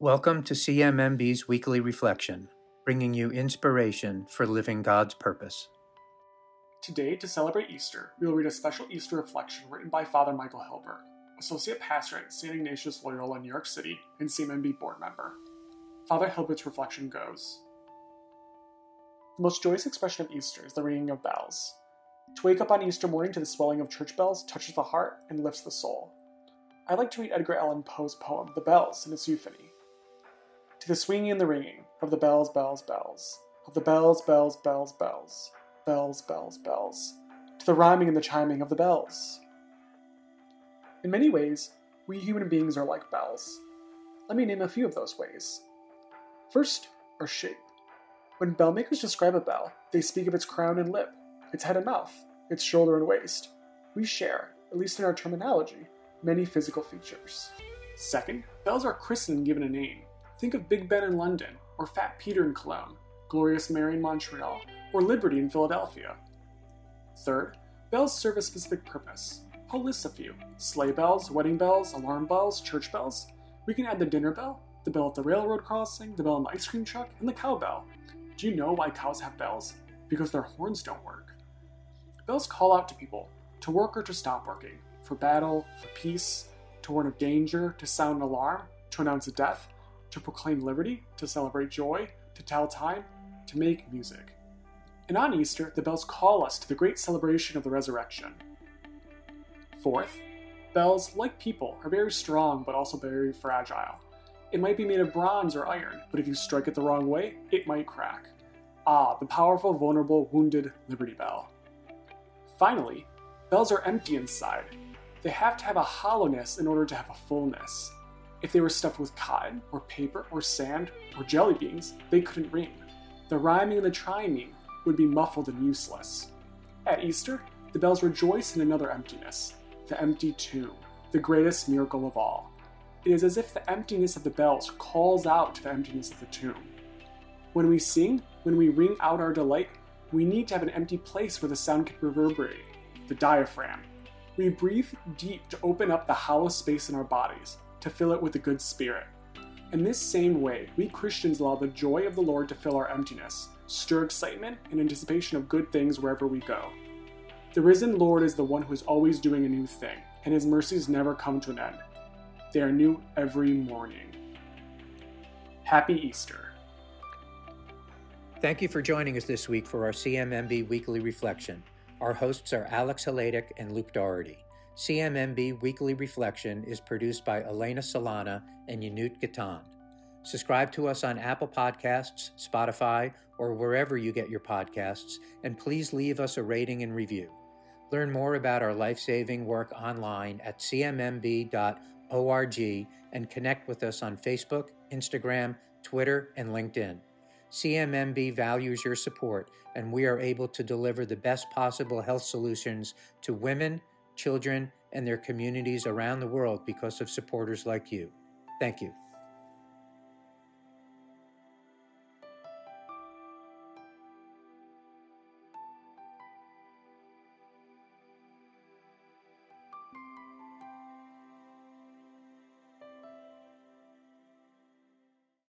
Welcome to CMMB's weekly reflection, bringing you inspiration for living God's purpose. Today, to celebrate Easter, we will read a special Easter reflection written by Father Michael Hilbert, Associate Pastor at St. Ignatius Loyola, in New York City, and CMMB board member. Father Hilbert's reflection goes The most joyous expression of Easter is the ringing of bells. To wake up on Easter morning to the swelling of church bells touches the heart and lifts the soul. I like to read Edgar Allan Poe's poem, The Bells, in its euphony to the swinging and the ringing of the bells, bells, bells, of the bells, bells, bells, bells, bells, bells, bells, to the rhyming and the chiming of the bells. In many ways, we human beings are like bells. Let me name a few of those ways. First, our shape. When bell makers describe a bell, they speak of its crown and lip, its head and mouth, its shoulder and waist. We share, at least in our terminology, many physical features. Second, bells are christened and given a name. Think of Big Ben in London, or Fat Peter in Cologne, Glorious Mary in Montreal, or Liberty in Philadelphia. Third, bells serve a specific purpose. I'll list a few sleigh bells, wedding bells, alarm bells, church bells. We can add the dinner bell, the bell at the railroad crossing, the bell in the ice cream truck, and the cowbell. Do you know why cows have bells? Because their horns don't work. Bells call out to people, to work or to stop working, for battle, for peace, to warn of danger, to sound an alarm, to announce a death, to proclaim liberty, to celebrate joy, to tell time, to make music. And on Easter, the bells call us to the great celebration of the resurrection. Fourth, bells, like people, are very strong but also very fragile. It might be made of bronze or iron, but if you strike it the wrong way, it might crack. Ah, the powerful, vulnerable, wounded Liberty Bell. Finally, bells are empty inside. They have to have a hollowness in order to have a fullness. If they were stuffed with cotton, or paper, or sand, or jelly beans, they couldn't ring. The rhyming and the chiming would be muffled and useless. At Easter, the bells rejoice in another emptiness the empty tomb, the greatest miracle of all. It is as if the emptiness of the bells calls out to the emptiness of the tomb. When we sing, when we ring out our delight, we need to have an empty place where the sound can reverberate, the diaphragm. We breathe deep to open up the hollow space in our bodies, to fill it with the good spirit. In this same way, we Christians allow the joy of the Lord to fill our emptiness, stir excitement and anticipation of good things wherever we go. The risen Lord is the one who is always doing a new thing, and his mercies never come to an end. They are new every morning. Happy Easter. Thank you for joining us this week for our CMMB Weekly Reflection. Our hosts are Alex Haladic and Luke Doherty. CMMB Weekly Reflection is produced by Elena Solana and Yanut Gatan. Subscribe to us on Apple Podcasts, Spotify, or wherever you get your podcasts, and please leave us a rating and review. Learn more about our life saving work online at cmmb.org and connect with us on Facebook, Instagram, Twitter, and LinkedIn. CMMB values your support, and we are able to deliver the best possible health solutions to women children, and their communities around the world because of supporters like you. Thank you.